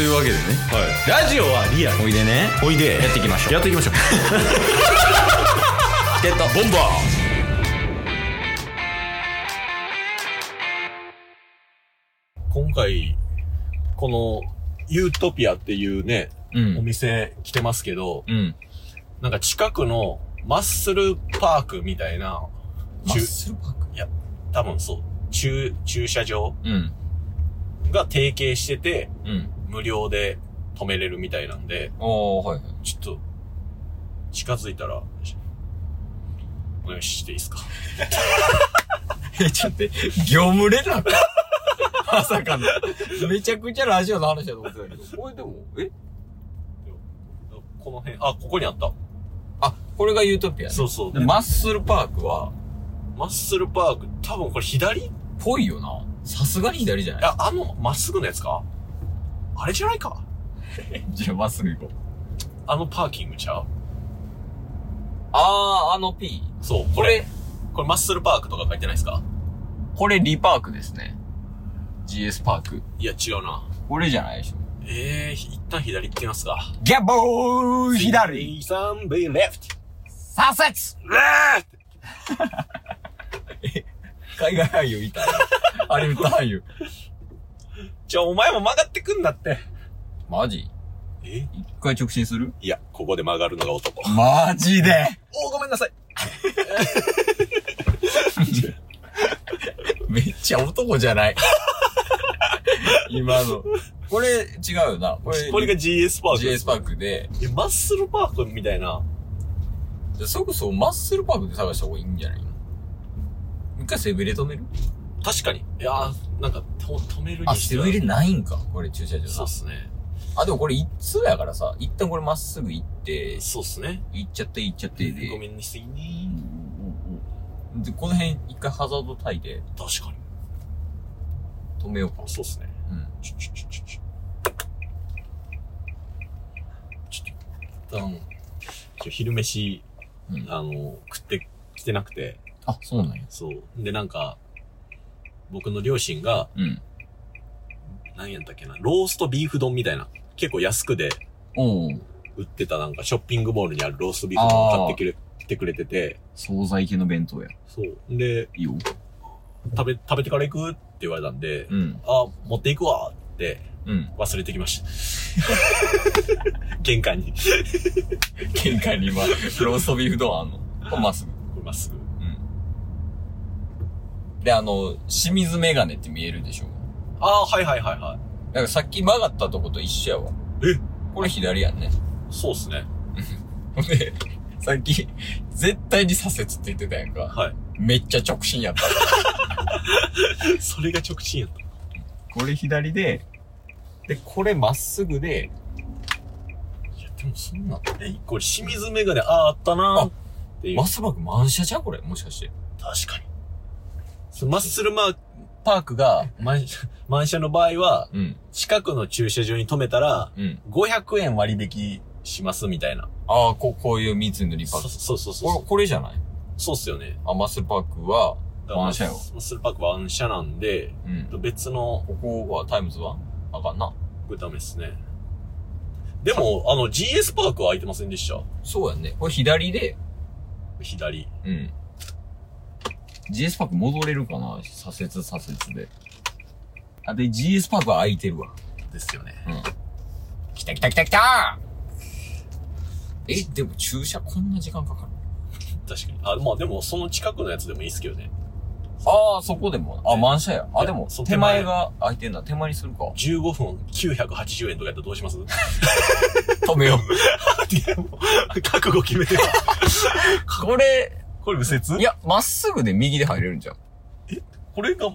というわけでね。ラジオはリアル。おいでね。おいで。やっていきましょう。やっていきましょう。チケット。ボンバー。今回このユートピアっていうね、うん。お店来てますけどうん。なんか近くのマッスルパークみたいなマッスルパーク？いや多分そう駐駐車場うん。が提携しててうん無料で止めれるみたいなんでおーはいはい。ちょっと近づいたらお願いしていいですか？えちょっと待って業務連絡？まさかの。めちゃくちゃラジオの話だと思ってたけど。これでもえ？この辺あここにあった。あこれがユートピアね。そうそう。でマッスルパークは？マッスルパーク多分これ左？いぽいよな。さすがに左じゃないやあのまっすぐのやつか？あれじゃないか？じゃあまっすぐ行こう。あのパーキングちゃう？あーあの P そう。ここれれこれマッスルパークとか書いてないですか？これリパークですね。GS パーク。いや違うな。これじゃないでしょ。ええー、一旦左行ってみますか。ギャボー左。3 B レフト左折。レフト海外俳優いたよ。ハリウッド俳優じゃあお前も曲がってくんなって。マジ？え？一回直進する？いやここで曲がるのが男。マジで？おーごめんなさい。めっちゃ男じゃない。今の。これ違うよな。これ、これが GS パーク GS パークで、えマッスルパークみたいな。じゃあそこそこマッスルパークで探した方がいいんじゃないの？一回背びれ止める？確かに。いやーなんかと止めるあ、にしては。背びれないんかこれ駐車場なそうっすね。あ、でもこれ一通やからさ、一旦これまっすぐ行って、そうっすね。行っちゃって行っちゃって。で。ごめんなさいね。うんうんうんで、この辺一回ハザードタイで確かに。止めようか。そうっすね。うん。ちょちょちょちょちょちょっと一旦昼飯うん、あの食ってきてなくてあ、そうなんや。そうでなんか僕の両親がうん。何やったっけなローストビーフ丼みたいな結構安くでおう売ってたなんかショッピングモールにあるローストビーフ丼を買ってくれ来てくれてて惣菜系の弁当や。そうでいいよ。食べ食べてから行くって言われたんで、うん。あ持っていくわってうん。忘れてきました 玄関に玄関に今、ローストビーフ丼あんの？まっすぐ。これまっすぐうん。で、あの、清水メガネって見えるでしょ？ああはいはいはいはいだからさっき曲がったとこと一緒やわ。え？これ左やんね。そうっすね ほんで、さっき、絶対に左折って言ってたやんか。はいめっちゃ直進やった。それが直進やったこれ左で、で、これまっすぐで、いやでもそんなえこれ清水メガネあああったなーっていうマスバク満車じゃんこれ？もしかして。確かにそのマッスルマーパークが満車満車の場合はうん。近くの駐車場に止めたらうん。500円割引しますみたいなああ、こう、こういう三つのリパそーク。そうそうそうこれ、これじゃない？そうっすよねあ、マッスルパークは、だから満車よマッスルパークは満車なんでうん。別のここはタイムズは？あかんな。これダメっすねでもあの GS パークは空いてませんでした？そうやんね。これ左で、左うん。GS パーク戻れるかな？左折左折で。あ、で、GS パークは空いてるわ。ですよねうん。来た来た来た来たえ、でも駐車こんな時間かかる確かにあまあでもその近くのやつでもいいっすけどねああ、そこでも。あ、満車や。あ、でも、そう手前が空いてんだ。手前にするか。15分980円とかやったらどうします？止めよいや もう覚悟決めて。これ、これ右折？いや、まっすぐで右で入れるんじゃん。これが、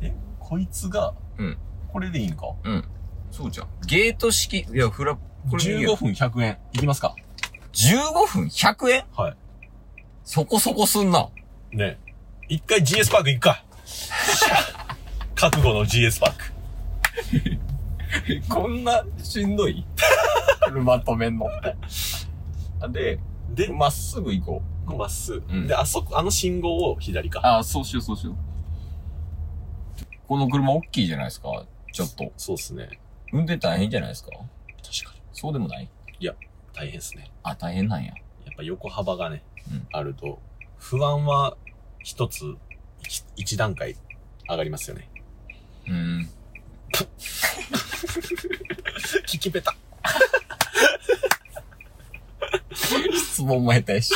え、こいつが、うん。これでいいんか？うん。そうじゃん。ゲート式、いや、フラ、これ右よ ?15 分100円。いきますか15分？100円？はそこそこすんな。い。ね一回 GS パーク行くか。覚悟の GS パーク。こんなしんどい？車止めんのって。あで、で、まっすぐ行こう。まっすぐ。うんで、あそこ、あの信号を左か。ああ、そうしよう、そうしよう。この車大きいじゃないですか。ちょっと。そうっすね。運転大変じゃないですか？確かに。そうでもない？大変ですね。あ、大変なんや。やっぱ横幅がね、うんあると、不安は一つ、一一段階上がりますよね。うん。聞きべた。質問も下手やし。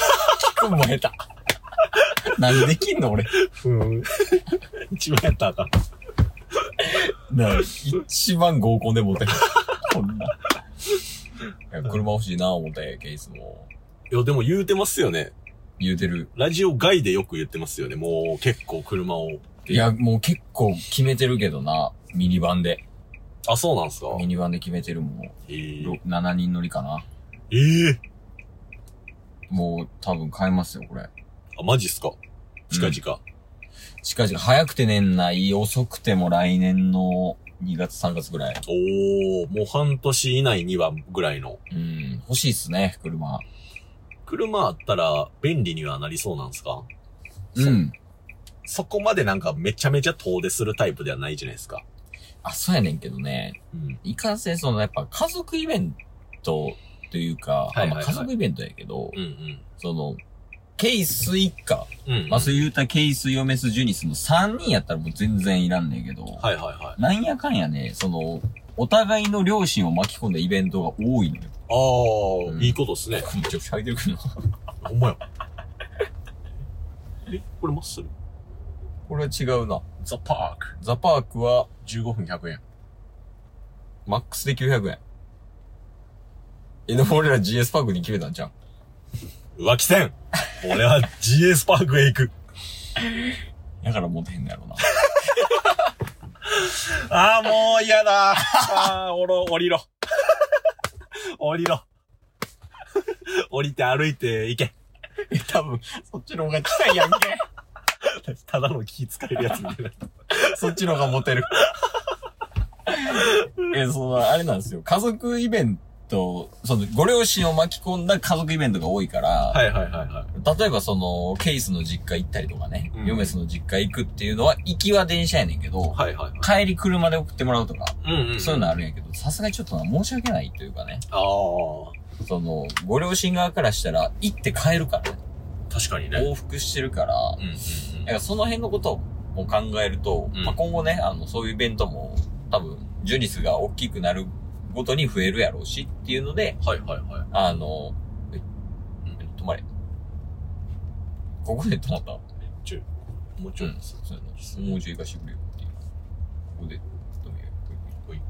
も下手。なんでできんの俺？ふん。一番やったらあかん。な一番合コンでモテへん。こんな。いや車欲しいな思って、ケースも。いや、でも言うてますよね。言うてる。ラジオ外でよく言ってますよね。もう結構車を。いや、もう結構決めてるけどな。ミニバンで。あ、そうなんすか？ミニバンで決めてるもん。えー、ろ7人乗りかな。えー、もう多分買えますよ、これ。あ、マジっすか？近々。近々、早くて年内、遅くても来年の2月3月ぐらい。おー、もう半年以内にはぐらいの。うん、欲しいっすね、車。車あったら便利にはなりそうなんすか？うん。そこまでなんかめちゃめちゃ遠出するタイプではないじゃないですか。あ、そうやねんけどね。うん。いかんせん、その、やっぱ家族イベントというか、はいはいはいあまあ家族イベントやけど、うんうん。その、ケース一家、うん。マスユータ、ケース、ヨメス、ジュニスの3人やったらもう全然いらんねんけど、はいはいはい。なんやかんやね、その、お互いの両親を巻き込んだイベントが多いのよ。ああ、うんいいことっすね。めちゃくちゃ入ってるけど。ほんまや。え、これマッスル？これは違うな。ザ・パーク。ザパークは、15分100円。マックスで900円。え、でも俺ら GS パークに決めたんじゃん。浮気せん俺は GS パークへ行く。だからモテへんのやろな。ああ、もう嫌だ。ああ、おろ、降りろ。降りろ。降りて歩いて行け。え、多分、そっちの方が近いやんけ。ただの気使えるやつみたいな。そっちの方がモテる。え、その、あれなんですよ。家族イベント、その、ご両親を巻き込んだ家族イベントが多いから、はいはいはいはい。例えばその、ケースの実家行ったりとかね、うんヨメスの実家行くっていうのは、行きは電車やねんけど、はいはいはい。帰り車で送ってもらうとか、うんうん、うん。そういうのあるんやけど、さすがにちょっとな申し訳ないというかね、ああ、その、ご両親側からしたら、行って帰るからね、確かにね。往復してるから、うんうんうんだからその辺のことを考えると、うんまあ、今後ね、あの、そういうイベントも多分、ジュニスが大きくなるごとに増えるやろうしっていうので、はいはいはい。あの、え、止まれ。ここで止まった？ちょ、もうちょいうん、そうそうもうちょい行かしてくれよっていう。ここで止めよう。ほいっ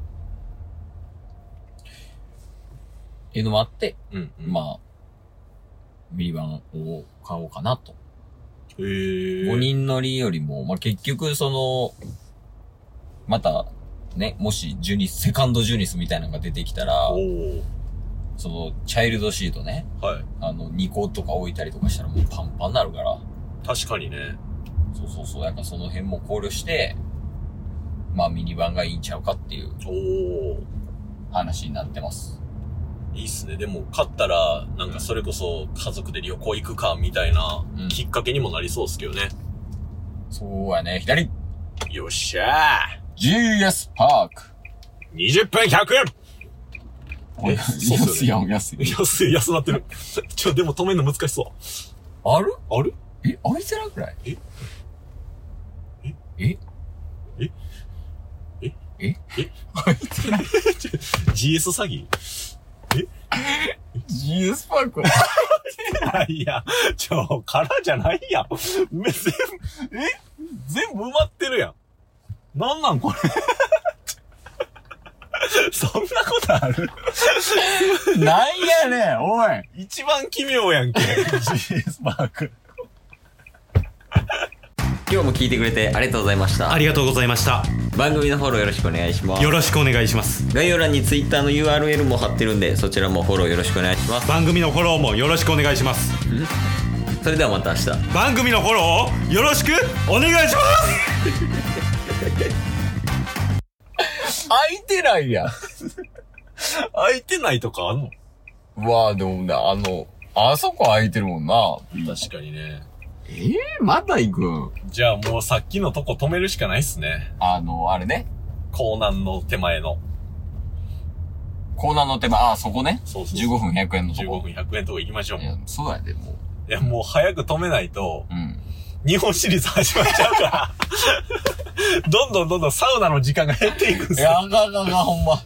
ていうのもあって、うん、うん。まあ、ミニバンを買おうかなと。へえ。5人乗りよりも、まあ、結局、その、また、ね、もし、ジュニス、セカンドジュニスみたいなのが出てきたらその、チャイルドシートね、はい。あの、2個とか置いたりとかしたらもうパンパンになるから、確かにね。そうそうそう、やっぱその辺も考慮して、まあ、ミニバンがいいんちゃうかっていうおお話になってます。いいっすね。でも、勝ったら、なんかそれこそ家族で旅行行くか、みたいなうん、きっかけにもなりそうっすけどね。そうやね、左よっしゃ !GS パークー !20 分100円え安そうっすよねいやん、安い。安い、安なってる。ちょ、でも止めるの難しそある？う。ある？え、空いてなくない？え？え？え？え？え？え？え？空いてない ?GS 詐欺 ?GS パーク？いや、ちょ、空じゃないやん。め全部、え？全部埋まってるやん。なんなんこれ？そんなことある？なんやねん、おい一番奇妙やんけ。GS パーク。今日も聞いてくれてありがとうございましたあ。りがとうございました。番組のフォローよろしくお願いしますよ。ろしくお願いします。概要欄に Twitter の URL も貼ってるんで、そちらもフォローよろしくお願いします。番組のフォローもよろしくお願いします。それではまた明日。番組のフォローをよろしくお願いします空いてないやん。空いてないとかあんの？うわあでもね、あの、あそこ空いてるもんな。確かにね。ええまた行くん？じゃあもうさっきのとこ止めるしかないっすね。あの、あれね。港南の手前の。コーナーの手前、ああ、そこね。そうそうそう15分100円のと15こ。分100円とこ行きましょう。いや、そうやで、もいや、もう早く止めないと、う。うん。日本シリーズ始まっちゃうから、どんどんどんどんサウナの時間が減っていくんですいや、よ。あかんあかんあかん、ほんま。